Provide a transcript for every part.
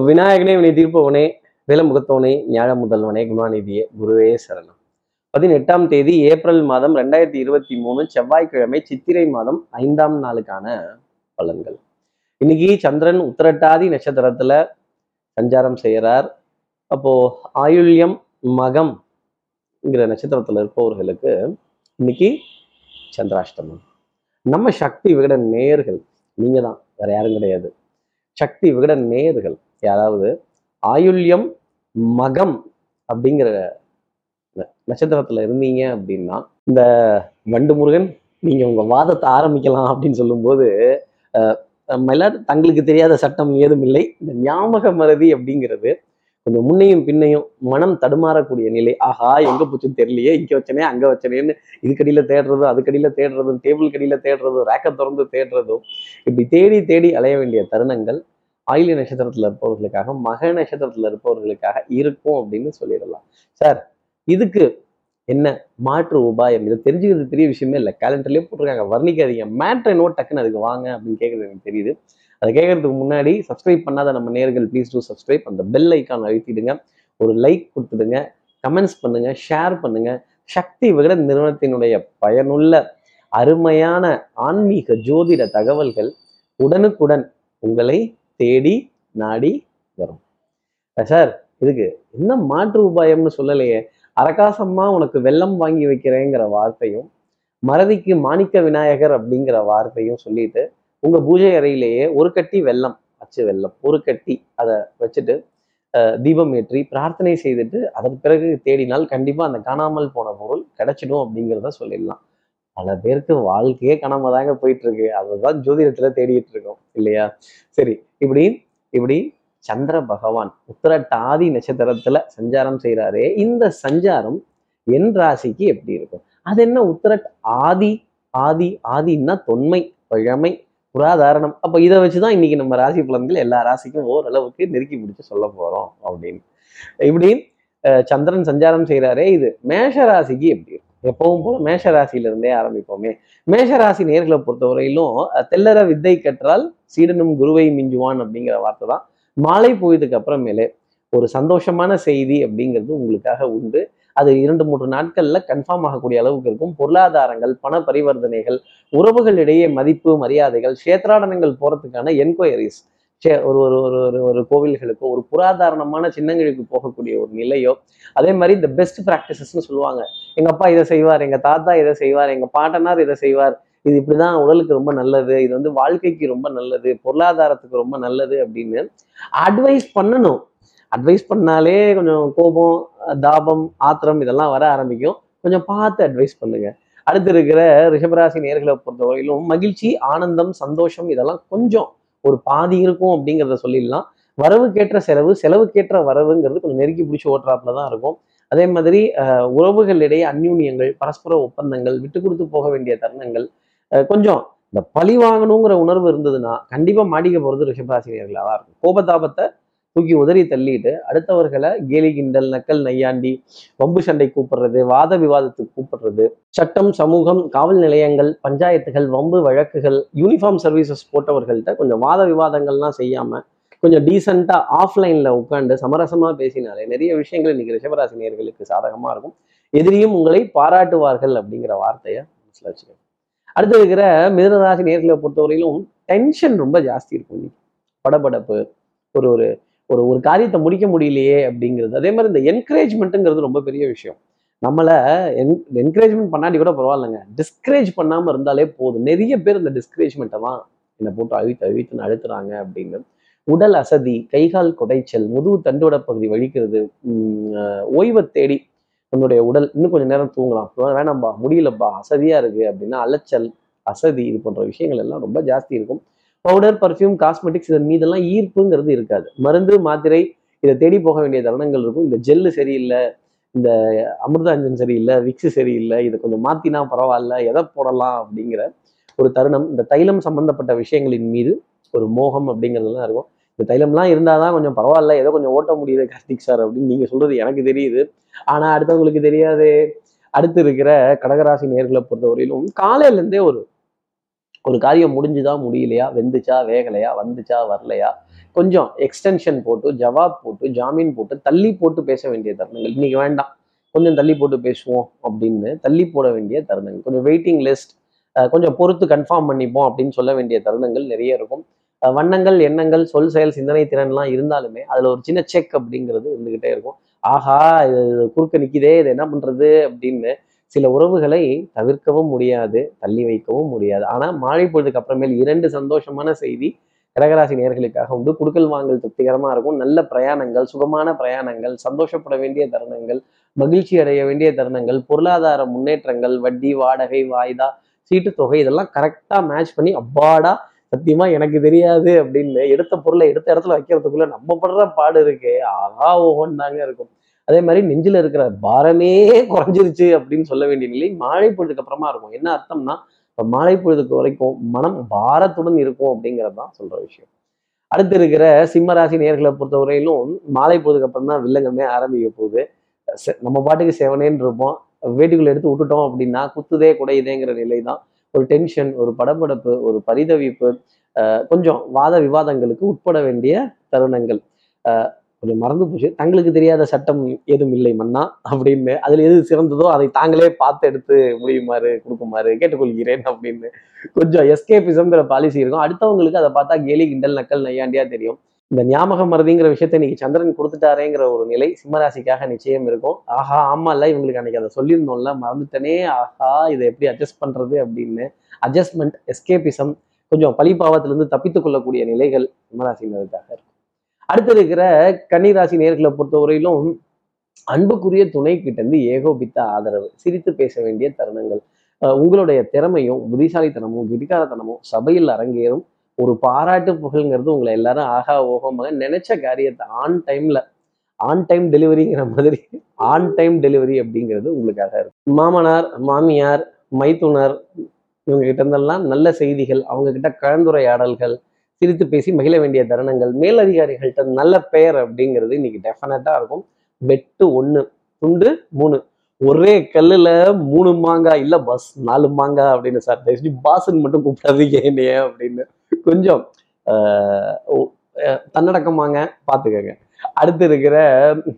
விநாயகனே வினை தீர்ப்பவனே வேலமுகத்தவனே ஞாழ முதல்வனே குணாநிதியே குருவே சரணம். பதினெட்டாம் தேதி ஏப்ரல் மாதம் ரெண்டாயிரத்தி இருபத்தி மூணு செவ்வாய்க்கிழமை சித்திரை மாதம் ஐந்தாம் நாளுக்கான பலன்கள். இன்னைக்கு சந்திரன் உத்திரட்டாதி நட்சத்திரத்துல சஞ்சாரம் செய்கிறார் அப்போ ஆயுள்யம் மகம்ங்கிற நட்சத்திரத்துல இருப்பவர்களுக்கு இன்னைக்கு சந்திராஷ்டமம். நம்ம சக்தி விகட நேர்கள் நீங்க தான் வேற யாரும் கிடையாது. சக்தி விகட நேர்கள் யாராவது ஆயுள்யம் மகம் அப்படிங்கிற ந- நட்சத்திரத்துல இருந்தீங்க அப்படின்னா இந்த வண்டு முருகன் நீங்க உங்க வாதத்தை ஆரம்பிக்கலாம் அப்படின்னு சொல்லும்போது எல்லாரும் தங்களுக்கு தெரியாத சட்டம் ஏதும் இல்லை. இந்த ஞாபக மறதி அப்படிங்கிறது கொஞ்சம் முன்னையும் பின்னையும் மனம் தடுமாறக்கூடிய நிலை. ஆஹா எங்க போச்சுன்னு தெரியலையே இங்க வச்சனே அங்க வச்சனேன்னு இதுக்கடியில தேடுறதும் அதுக்கடியில தேடுறதும் டேபிள் கடியில தேடுறதும் ரேக்கை திறந்து தேடுறதும் இப்படி தேடி தேடி அலைய வேண்டிய தருணங்கள் ஆயிலிய நட்சத்திரத்துல இருப்பவர்களுக்காக மக நட்சத்திரத்துல இருப்பவர்களுக்காக இருக்கும் அப்படின்னு சொல்லிடலாம். சார் இதுக்கு என்ன மாற்று உபாயம்? இதை தெரிஞ்சுக்கிறது பெரிய விஷயமே இல்லை. கேலண்டர்லேயே போட்டிருக்காங்க. வர்ணிக்காதீங்க. மேட்ரு நோட் டக்குன்னு அதுக்கு வாங்க அப்படின்னு கேட்குறது எனக்கு தெரியுது. அதை கேட்கறதுக்கு முன்னாடி சப்ஸ்கிரைப் பண்ணாத நம்ம நேர்கள் ப்ளீஸ் டூ சப்ஸ்கிரைப் அந்த பெல் ஐக்கான் அழுத்திடுங்க. ஒரு லைக் கொடுத்துடுங்க. கமெண்ட்ஸ் பண்ணுங்க. ஷேர் பண்ணுங்க. சக்தி விகட நிறுவனத்தினுடைய பயனுள்ள அருமையான ஆன்மீக ஜோதிட தகவல்கள் உடனுக்குடன் உங்களை தேடி நாடி வரும். சார் இதுக்கு என்ன மாற்று உபாயம்னு சொல்லலையே. அரகாசம்மா உனக்கு வெள்ளம் வாங்கி வைக்கிறேங்கிற வார்த்தையும் மறதிக்கு மாணிக்க விநாயகர் அப்படிங்கிற வார்த்தையும் சொல்லிட்டு உங்க பூஜை அறையிலேயே ஒரு கட்டி வெள்ளம் அச்சு வெள்ளம் ஒரு கட்டி அதை வச்சுட்டு அஹ், தீபம் ஏற்றி பிரார்த்தனை செய்துட்டு அதன் பிறகு தேடினால் கண்டிப்பா அந்த காணாமல் போன பொருள் கிடைச்சிடும் அப்படிங்கிறத சொல்லிடலாம். பல பேருக்கு வாழ்க்கையே கனமா தாங்க போயிட்டு இருக்கு அதுதான் ஜோதிடத்துல தேடிட்டு இருக்கோம் இல்லையா? சரி இப்படி இப்படி சந்திர பகவான் உத்திரட்டாதி நட்சத்திரத்துல சஞ்சாரம் செய்கிறாரே இந்த சஞ்சாரம் என் ராசிக்கு எப்படி இருக்கும்? அது என்ன உத்திரட் ஆதி ஆதி ஆதின்னா தொன்மை பழமை புராதாரணம். அப்ப இதை வச்சுதான் இன்னைக்கு நம்ம ராசி பலன்கள் எல்லா ராசிக்கும் ஓரளவுக்கு நெருக்கி பிடிச்சு சொல்ல போறோம் அப்படின்னு. இப்படி சந்திரன் சஞ்சாரம் செய்கிறாரே இது மேஷ ராசிக்கு எப்படி இருக்கும்? எப்பவும் போல மேஷ ராசியில இருந்தே ஆரம்பிப்போமே. மேஷ ராசி நேர்களை பொறுத்தவரையிலும் தெல்லற வித்தை கற்றால் சீடனும் குருவை மிஞ்சுவான் அப்படிங்கிற வார்த்தை தான். மாலை போயதுக்கு அப்புறமேலே ஒரு சந்தோஷமான செய்தி அப்படிங்கிறது உங்களுக்காக உண்டு. அது இரண்டு மூன்று நாட்கள்ல கன்ஃபார்ம் ஆகக்கூடிய அளவுக்கு இருக்கும். பொருளாதாரங்கள் பண பரிவர்த்தனைகள் உறவுகளிடையே மதிப்பு மரியாதைகள் சேத்ராடனங்கள் போறதுக்கான என்கொயரிஸ் சே ஒரு ஒரு ஒரு ஒரு ஒரு கோவில்களுக்கோ ஒரு புராதாரணமான சின்னங்களுக்கு போகக்கூடிய ஒரு நிலையோ அதே மாதிரி இந்த பெஸ்ட் ப்ராக்டிசஸ்ன்னு சொல்லுவாங்க. எங்க அப்பா இதை செய்வார் எங்க தாத்தா இதை செய்வார் எங்கள் பாட்டனார் இதை செய்வார். இது இப்படிதான் உடலுக்கு ரொம்ப நல்லது இது வந்து வாழ்க்கைக்கு ரொம்ப நல்லது பொருளாதாரத்துக்கு ரொம்ப நல்லது அப்படின்னு அட்வைஸ் பண்ணணும். அட்வைஸ் பண்ணாலே கொஞ்சம் கோபம் தாபம் ஆத்திரம் இதெல்லாம் வர ஆரம்பிக்கும். கொஞ்சம் பார்த்து அட்வைஸ் பண்ணுங்க. அடுத்து இருக்கிற ரிஷபராசி நேர்களை பொறுத்தவரையிலும் மகிழ்ச்சி ஆனந்தம் சந்தோஷம் இதெல்லாம் கொஞ்சம் ஒரு பாதி இருக்கும் அப்படிங்கிறத சொல்லிடலாம். வரவுக்கேற்ற செலவு செலவுக்கேற்ற வரவுங்கிறது கொஞ்சம் நெருக்கி பிடிச்சி ஓட்டுறாப்புல தான் இருக்கும். அதே மாதிரி உறவுகளிடையே அந்யூன்யங்கள் பரஸ்பர ஒப்பந்தங்கள் விட்டு கொடுத்து போக வேண்டிய தருணங்கள் கொஞ்சம் இந்த பழி வாங்கணுங்கிற உணர்வு இருந்ததுன்னா கண்டிப்பாக மாடிக்க போகிறது ரிஷபராசினியர்களாக தான் இருக்கும். கோபதாபத்தை தூக்கி உதறி தள்ளிட்டு அடுத்தவர்களை கேலி கிண்டல் நக்கல் நையாண்டி வம்பு சண்டை கூப்பிடுறது வாத விவாதத்துக்கு கூப்பிடுறது சட்டம் சமூகம் காவல் நிலையங்கள் பஞ்சாயத்துகள் வம்பு வழக்குகள் யூனிஃபார்ம் சர்வீசஸ் போட்டவர்கள்ட்ட கொஞ்சம் வாத விவாதங்கள்லாம் செய்யாம கொஞ்சம் டீசெண்டாக ஆஃப்லைன்ல உட்காந்து சமரசமா பேசினாலே நிறைய விஷயங்கள் இன்னைக்கு ரிஷபராசி நேயர்களுக்கு சாதகமா இருக்கும். எதிரியும் உங்களை பாராட்டுவார்கள் அப்படிங்கிற வார்த்தையை மனசில் வச்சுக்கோங்க. அடுத்து இருக்கிற மிதனராசி நேர்களை பொறுத்தவரையிலும் டென்ஷன் ரொம்ப ஜாஸ்தி இருக்கும் இன்னைக்கு. படபடப்பு ஒரு ஒரு ஒரு ஒரு காரியத்தை முடிக்க முடியலையே அப்படிங்கிறது. அதே மாதிரி இந்த என்கரேஜ்மெண்ட்டுங்கிறது ரொம்ப பெரிய விஷயம். நம்மளை என் என்கரேஜ்மெண்ட் பண்ணாடி கூட பரவாயில்லைங்க. டிஸ்கரேஜ் பண்ணாமல் இருந்தாலே போதும். நிறைய பேர் இந்த டிஸ்கரேஜ்மெண்ட்டை தான் என்னை போட்டு அழுத்து அழுத்துன்னு அழுத்துறாங்க அப்படின்னு. உடல் அசதி கைகால் குடைச்சல் முதுகு தண்டுவட பகுதி வலிக்கிறது உம், ஓய்வை தேடி உன்னுடைய உடல் இன்னும் கொஞ்சம் நேரம் தூங்கலாம். வேணாம்பா முடியலப்பா அசதியா இருக்கு அப்படின்னா அலைச்சல் அசதி இது போன்ற விஷயங்கள் எல்லாம் ரொம்ப ஜாஸ்தி இருக்கும். பவுடர் பர்ஃப்யூம் காஸ்மெட்டிக்ஸ் இதன் மீதெல்லாம் ஈர்ப்புங்கிறது இருக்காது. மருந்து மாத்திரை இதை தேடி போக வேண்டிய தருணங்கள் இருக்கும். இந்த ஜெல்லு சரியில்லை இந்த அமிர்தாஞ்சன் சரியில்லை விக்ஸு சரியில்லை இதை கொஞ்சம் மாத்தினா பரவாயில்ல எதை போடலாம் அப்படிங்கிற ஒரு தருணம். இந்த தைலம் சம்பந்தப்பட்ட விஷயங்களின் மீது ஒரு மோகம் அப்படிங்கிறதுலாம் இருக்கும். இந்த தைலம்லாம் இருந்தால் தான் கொஞ்சம் பரவாயில்ல ஏதோ கொஞ்சம் ஓட்ட முடியுது கார்த்திக் சார் அப்படின்னு நீங்கள் சொல்றது எனக்கு தெரியுது. ஆனால் அடுத்தவங்களுக்கு தெரியாது. அடுத்து இருக்கிற கடகராசி நேர்களை பொறுத்தவரையிலும் காலையிலேருந்தே ஒரு ஒரு காரியம் முடிஞ்சுதா முடியலையா வெந்துச்சா வேகலையா வந்துச்சா வரலையா கொஞ்சம் எக்ஸ்டென்ஷன் போட்டு ஜவாப் போட்டு ஜாமீன் போட்டு தள்ளி போட்டு பேச வேண்டிய தருணங்கள். இன்னைக்கு வேண்டாம். கொஞ்சம் தள்ளி போட்டு பேசுவோம் அப்படின்னு தள்ளி போட வேண்டிய தருணங்கள். கொஞ்சம் வெயிட்டிங் லிஸ்ட் கொஞ்சம் பொறுத்து கன்ஃபார்ம் பண்ணிப்போம் அப்படின்னு சொல்ல வேண்டிய தருணங்கள் நிறைய இருக்கும். வண்ணங்கள் எண்ணங்கள் சொல் செயல் சிந்தனை திறன்லாம் இருந்தாலுமே அதில் ஒரு சின்ன செக் அப்படிங்கிறது இருந்துக்கிட்டே இருக்கும். ஆஹா இது குறுக்க நிற்கிதே இது என்ன பண்றது அப்படின்னு சில உறவுகளை தவிர்க்கவும் முடியாது தள்ளி வைக்கவும் முடியாது. ஆனால் மாலை பொழுதுக்கு அப்புறமேல் இரண்டு சந்தோஷமான செய்தி கடகராசி நேர்களுக்காக உண்டு. குடுக்கல் வாங்கல் திருப்திகரமாக இருக்கும். நல்ல பிரயாணங்கள் சுகமான பிரயாணங்கள் சந்தோஷப்பட வேண்டிய தருணங்கள் மகிழ்ச்சி அடைய வேண்டிய தருணங்கள் பொருளாதார முன்னேற்றங்கள் வட்டி வாடகை வாய்தா சீட்டு தொகை இதெல்லாம் கரெக்டாக மேட்ச் பண்ணி அப்பாடா சத்தியமா எனக்கு தெரியாது அப்படின்னு எடுத்த பொருளை எடுத்த இடத்துல வைக்கிறதுக்குள்ள நம்ம படுற பாடு இருக்கு. ஆகா ஓஹோன்னு தாங்க இருக்கும். அதே மாதிரி நெஞ்சில இருக்கிற பாரமே குறைஞ்சிருச்சு அப்படின்னு சொல்ல வேண்டிய நிலை மாலை பொழுதுக்கு அப்புறமா இருக்கும். என்ன அர்த்தம்னா இப்போ மாலை பொழுதுக்கு வரைக்கும் மனம் பாரத்துடன் இருக்கும் அப்படிங்கிறது தான் சொல்ற விஷயம். அடுத்து இருக்கிற சிம்மராசி நேர்களை பொறுத்தவரையிலும் மாலை பொழுதுக்கு அப்புறம் தான் வில்லங்கமே ஆரம்பிக்க போகுது. நம்ம பாட்டுக்கு செவனேன்னு இருப்போம். வேட்டுக்குள்ள எடுத்து விட்டுட்டோம் அப்படின்னா குத்துதே குடையுதேங்கிற நிலை தான். ஒரு டென்ஷன் ஒரு படபடப்பு ஒரு பரிதவிப்பு கொஞ்சம் வாத விவாதங்களுக்கு உட்பட வேண்டிய தருணங்கள். கொஞ்சம் மறந்து போச்சு. தங்களுக்கு தெரியாத சட்டம் ஏதும் இல்லை மன்னா அப்படின்னு. அதுல எது சிறந்ததோ அதை தாங்களே பார்த்து எடுத்து முடியுமாறு கொடுக்குமாறு கேட்டுக்கொள்கிறேன் அப்படின்னு. கொஞ்சம் எஸ்கேபிசம்ங்கிற பாலிசி இருக்கும். அடுத்தவங்களுக்கு அதை பார்த்தா கேலி கிண்டல் நக்கல் நையாண்டியா தெரியும். இந்த ஞாபகம் மருதிங்கிற விஷயத்தை இன்னைக்கு சந்திரன் கொடுத்துட்டாரேங்கிற ஒரு நிலை சிம்மராசிக்காக நிச்சயம் இருக்கும். ஆஹா ஆமா இல்ல இவங்களுக்கு அன்னைக்கு அதை சொல்லியிருந்தோம்ல மறந்துட்டனே. ஆஹா இதை எப்படி அட்ஜஸ்ட் பண்றது அப்படின்னு. அட்ஜஸ்ட்மெண்ட் எஸ்கேபிசம் கொஞ்சம் பழிபாவத்திலிருந்து தப்பித்துக் கொள்ளக்கூடிய நிலைகள் சிம்மராசினருக்காக இருக்கும். அடுத்து இருக்கிற கன்னிராசி நேர்களை பொறுத்தவரையிலும் அன்புக்குரிய துணை கிட்டேருந்து ஏகோபித்த ஆதரவு சிரித்து பேச வேண்டிய தருணங்கள். உங்களுடைய திறமையும் புத்திசாலித்தனமும் கிடிகாரத்தனமும் சபையில் அரங்கேறும் ஒரு பாராட்டு புகழ்ங்கிறது உங்களை எல்லாரும் ஆகா ஓகமாக நினைச்ச காரியத்தை ஆன் டைம்ல ஆன் டைம் டெலிவரிங்கிற மாதிரி ஆன் டைம் டெலிவரி அப்படிங்கிறது உங்களுக்காக இருக்கும். மாமனார் மாமியார் மைத்துனர் இவங்க கிட்ட இருந்தெல்லாம் நல்ல செய்திகள் அவங்க கிட்ட கலந்துரையாடல்கள் சிரித்து பேசி மகிழ வேண்டிய தருணங்கள். மேலதிகாரிகள்கிட்ட நல்ல பெயர் அப்படிங்கிறது இன்னைக்கு டெஃபினட்டாக இருக்கும். வெட்டு ஒன்று துண்டு மூணு. ஒரே கல்லுல மூணு மாங்கா இல்ல பஸ் நாலு மாங்கா அப்படின்னு சார் தயவுசெஞ்சு பாஸ்ன்னு மட்டும் கூப்பிடாதீங்க என்னைய அப்படின்னு. கொஞ்சம் ஆஹ் தன்னடக்கமாங்க பார்த்துக்கங்க அடுத்து இருக்கிற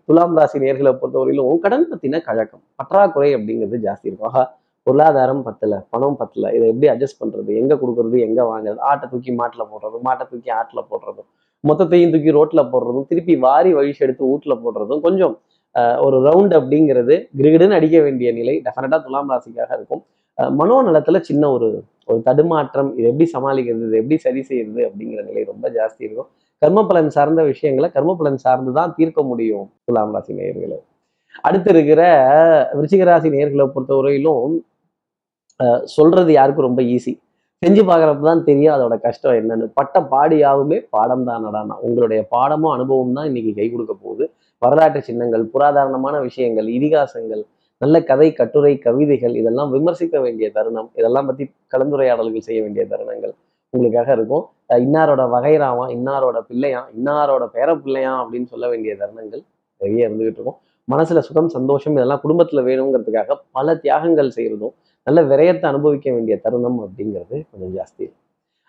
துலாம் ராசி நேர்களை பொறுத்தவரையிலும் கடன் பத்தின கழக்கம் பற்றாக்குறை அப்படிங்கிறது ஜாஸ்தி இருக்கும். ஆஹா பொருளாதாரம் பத்தல பணம் பத்தல. இதை எப்படி அட்ஜஸ்ட் பண்றது? எங்க கொடுக்கறது? எங்க வாங்குறது? ஆட்டை தூக்கி மாட்டுல போடுறது மாட்டை தூக்கி ஆட்டுல போடுறதும் மொத்தத்தையும் தூக்கி ரோட்ல போடுறதும் திருப்பி வாரி வழிச்சு எடுத்து வீட்டுல போடுறதும் கொஞ்சம் ஒரு ரவுண்ட் அப்படிங்கிறது கிரிகிடுன்னு அடிக்க வேண்டிய நிலை டெஃபினட்டா துலாம் ராசிக்காக இருக்கும். மனோ நலத்துல சின்ன ஒரு ஒரு தடுமாற்றம் இதை எப்படி சமாளிக்கிறது? இதை எப்படி சரி செய்யறது? அப்படிங்கிற நிலை ரொம்ப ஜாஸ்தி இருக்கும். கர்மபலன் சார்ந்த விஷயங்களை கர்மபலன் சார்ந்து தான் தீர்க்க முடியும் துலாம் ராசி நேயர்களை. அடுத்து இருக்கிற விருச்சிக ராசி நேயர்களை பொறுத்தவரையிலும் சொல்றது யாருக்கும் ரொம்ப ஈஸி செஞ்சு பார்க்குறப்ப தான் தெரியும் அதோட கஷ்டம் என்னன்னு. பட்ட பாடியாவுமே பாடம் தான் நடானா உங்களுடைய பாடமும் அனுபவம் தான் இன்னைக்கு கை கொடுக்க போகுது. வரலாற்று சின்னங்கள் புராதாரணமான விஷயங்கள் இதிகாசங்கள் நல்ல கதை கட்டுரை கவிதைகள் இதெல்லாம் விமர்சிக்க வேண்டிய தருணம். இதெல்லாம் பத்தி கலந்துரையாடல்கள் செய்ய வேண்டிய தருணங்கள் உங்களுக்காக இருக்கும். இன்னாரோட வகைராவான் இன்னாரோட பிள்ளையான் இன்னாரோட பேர பிள்ளையான் அப்படின்னு சொல்ல வேண்டிய தருணங்கள் நிறைய இருந்துகிட்டு இருக்கும். மனசுல சுகம் சந்தோஷம் இதெல்லாம் குடும்பத்துல வேணுங்கிறதுக்காக பல தியாகங்கள் செய்யறதும் நல்ல விரயத்தை அனுபவிக்க வேண்டிய தருணம் அப்படிங்கிறது கொஞ்சம் ஜாஸ்தி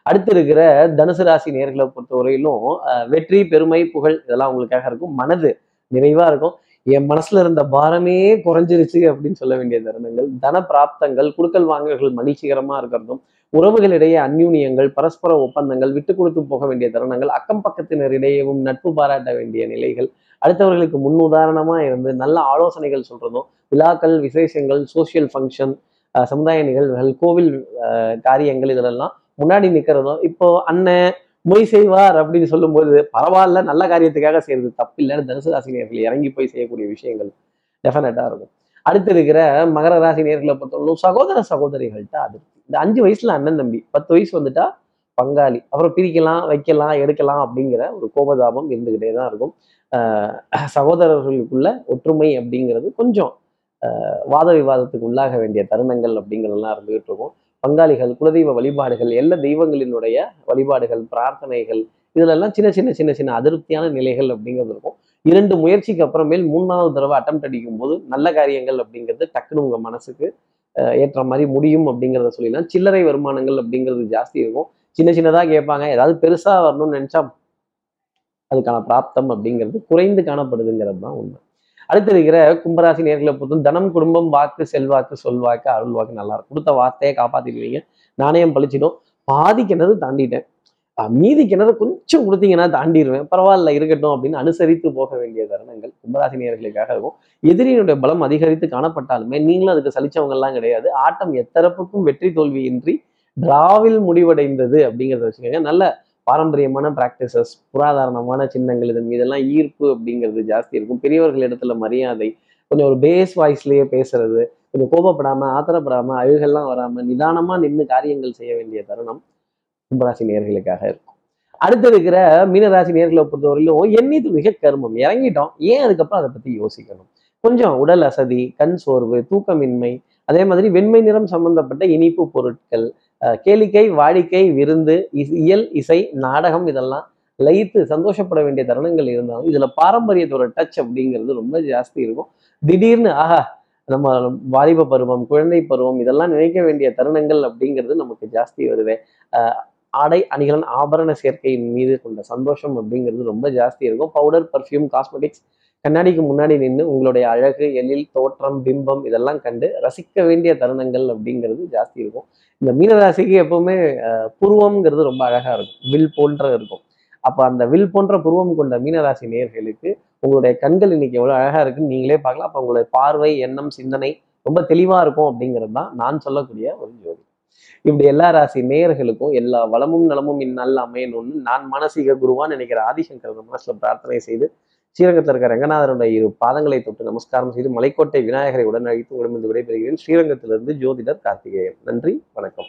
அடுத்து இருக்கிற தனுசு ராசி நேர்களை பொறுத்தவரையிலும் வரையிலும் வெற்றி பெருமை புகழ் இதெல்லாம் உங்களுக்காக இருக்கும். மனது நிறைவா இருக்கும். என் மனசுல இருந்த பாரமே குறைஞ்சிருச்சு அப்படின்னு சொல்ல வேண்டிய தருணங்கள் தன பிராப்தங்கள் குடுக்கல் வாங்கல்கள் மகிழ்ச்சிகரமா இருக்கிறதும் உறவுகளிடையே அந்யூனியங்கள் பரஸ்பர ஒப்பந்தங்கள் விட்டு கொடுத்து போக வேண்டிய தருணங்கள் அக்கம் பக்கத்தினரிடையேவும் நட்பு பாராட்ட வேண்டிய நிலைகள் அடுத்தவர்களுக்கு முன் உதாரணமா இருந்து நல்ல ஆலோசனைகள் சொல்றதும் விழாக்கள் விசேஷங்கள் சோசியல் ஃபங்க்ஷன் சமுதாய நிகழ்வுகள் கோவில் காரியங்கள் இதிலெல்லாம் முன்னாடி நிற்கிறதும் இப்போ அண்ணன் மொய் செய்வார் அப்படின்னு சொல்லும்போது பரவாயில்ல நல்ல காரியத்துக்காக செய்யறது தப்பு இல்லைன்னு தனுசு ராசி நேர்கள் இறங்கி போய் செய்யக்கூடிய விஷயங்கள் டெஃபினட்டாக இருக்கும். அடுத்து இருக்கிற மகர ராசி நேர்களை பொறுத்தவரைக்கும் சகோதர சகோதரிகள்கிட்ட அதிருப்தி. இந்த அஞ்சு வயசுல அண்ணன் தம்பி பத்து வயசு வந்துட்டா பங்காளி. அப்புறம் பிரிக்கலாம் வைக்கலாம் எடுக்கலாம் அப்படிங்கிற ஒரு கோபதாபம் இருந்துக்கிட்டே தான் இருக்கும். ஆஹ் சகோதரர்களுக்குள்ள ஒற்றுமை அப்படிங்கிறது கொஞ்சம் ஆஹ் வாத விவாதத்துக்கு உள்ளாக வேண்டிய தருணங்கள் அப்படிங்கிறதெல்லாம் இருந்துகிட்டு இருக்கும். பங்காளிகள் குலதெய்வ வழிபாடுகள் எல்லா தெய்வங்களினுடைய வழிபாடுகள் பிரார்த்தனைகள் இதிலெல்லாம் சின்ன சின்ன சின்ன சின்ன அதிருப்தியான நிலைகள் அப்படிங்கிறது இருக்கும். இரண்டு முயற்சிக்கு அப்புறமேல் மூணாவது தடவை அட்டம் அடிக்கும் போது நல்ல காரியங்கள் அப்படிங்கிறது டக்குன்னு உங்க மனசுக்கு ஏற்ற மாதிரி முடியும் அப்படிங்கிறத சொல்லிடலாம். சில்லறை வருமானங்கள் அப்படிங்கிறது ஜாஸ்தி இருக்கும். சின்ன சின்னதா கேட்பாங்க. ஏதாவது பெருசா வரணும்னு நினைச்சா அதுக்கான பிராப்தம் அப்படிங்கிறது குறைந்து காணப்படுதுங்கிறது தான் உண்மை. அடுத்து இருக்கிற கும்பராசி நேர்களை பொறுத்தும் தனம் குடும்பம் வாக்கு செல்வாக்கு சொல்வாக்கு அருள் வாக்கு நல்லா இருக்கும் கொடுத்த வார்த்தையை காப்பாத்திடுவீங்க. நாணயம் பழிச்சிடும். பாதி கிணறு தாண்டிட்டேன். மீதி கிணறு கொஞ்சம் கொடுத்தீங்கன்னா தாண்டிடுவேன் பரவாயில்ல இருக்கட்டும் அப்படின்னு அனுசரித்து போக வேண்டிய தருணங்கள் கும்பராசி நேர்களுக்காக இருக்கும். எதிரியினுடைய பலம் அதிகரித்து காணப்பட்டாலுமே நீங்களும் அதுக்கு சலிச்சவங்க எல்லாம் கிடையாது. ஆட்டம் எத்தரப்புக்கும் வெற்றி தோல்வியின்றி டிராவில் முடிவடைந்தது அப்படிங்கிறத வச்சுக்கோங்க. நல்ல பாரம்பரியமான பிராக்டிசஸ் புராதாரணமான சின்னங்கள் இதன் மீதெல்லாம் ஈர்ப்பு அப்படிங்கிறது ஜாஸ்தி இருக்கும். பெரியவர்கள் இடத்துல மரியாதை கொஞ்சம் ஒரு பேஸ் வாய்ஸ்லயே பேசுறது கொஞ்சம் கோபப்படாம ஆத்திரப்படாம அழுகெல்லாம் வராம நிதானமா நின்று காரியங்கள் செய்ய வேண்டிய தருணம் கும்பராசி நேர்களுக்காக இருக்கும். அடுத்து இருக்கிற மீனராசி நேர்களை பொறுத்தவரையிலும் எண்ணீது மிக கருமம். இறங்கிட்டோம். ஏன் அதுக்கப்புறம் அதை பத்தி யோசிக்கணும். கொஞ்சம் உடல் அசதி கண் சோர்வு தூக்கமின்மை அதே மாதிரி வெண்மை நிறம் சம்பந்தப்பட்ட இனிப்பு பொருட்கள் அஹ் கேளிக்கை வாடிக்கை விருந்து இயல் இசை நாடகம் இதெல்லாம் லயித்து சந்தோஷப்பட வேண்டிய தருணங்கள் இருந்தாலும் இதுல பாரம்பரியத்தோட டச் அப்படிங்கிறது ரொம்ப ஜாஸ்தி இருக்கும். திடீர்னு ஆஹா நம்ம வாலிப பருவம் குழந்தை பருவம் இதெல்லாம் நினைக்க வேண்டிய தருணங்கள் அப்படிங்கிறது நமக்கு ஜாஸ்தி வருது ஆடை அணிகலன் ஆபரண சேர்க்கையின் மீது கொண்ட சந்தோஷம் அப்படிங்கிறது ரொம்ப ஜாஸ்தி இருக்கும். பவுடர் பர்ஃப்யூம் காஸ்மெட்டிக்ஸ் கண்ணாடிக்கு முன்னாடி நின்று உங்களுடைய அழகு எழில் தோற்றம் பிம்பம் இதெல்லாம் கண்டு ரசிக்க வேண்டிய தருணங்கள் அப்படிங்கிறது ஜாஸ்தி இருக்கும். இந்த மீனராசிக்கு எப்பவுமே புருவம்ங்கிறது ரொம்ப அழகா இருக்கும். வில் போன்ற இருக்கும். அப்போ அந்த வில் போன்ற புருவம் கொண்ட மீனராசி நேர்களுக்கு உங்களுடைய கண்கள் இன்னைக்கு எவ்வளோ அழகா இருக்குன்னு நீங்களே பார்க்கலாம். அப்போ உங்களுடைய பார்வை எண்ணம் சிந்தனை ரொம்ப தெளிவாக இருக்கும் அப்படிங்கிறது தான் நான் சொல்லக்கூடிய ஒரு ஜோதி இப்படி எல்லா ராசி நேயர்களுக்கும் எல்லா வளமும் நலமும் இந்நாள் அமையணும்னு நான் மானசீக குருவான்னு நினைக்கிற ஆதிசங்கர் மனசுல பிரார்த்தனை செய்து ஸ்ரீரங்கத்தில் இருக்கிற ரங்கநாதருடைய இரு பாதங்களை தொட்டு நமஸ்காரம் செய்து மலைக்கோட்டை விநாயகரை உடன் உடம்பு விடைபெறுகிறேன். ஸ்ரீரங்கத்திலிருந்து ஜோதிடர் கார்த்திகேயன். நன்றி வணக்கம்.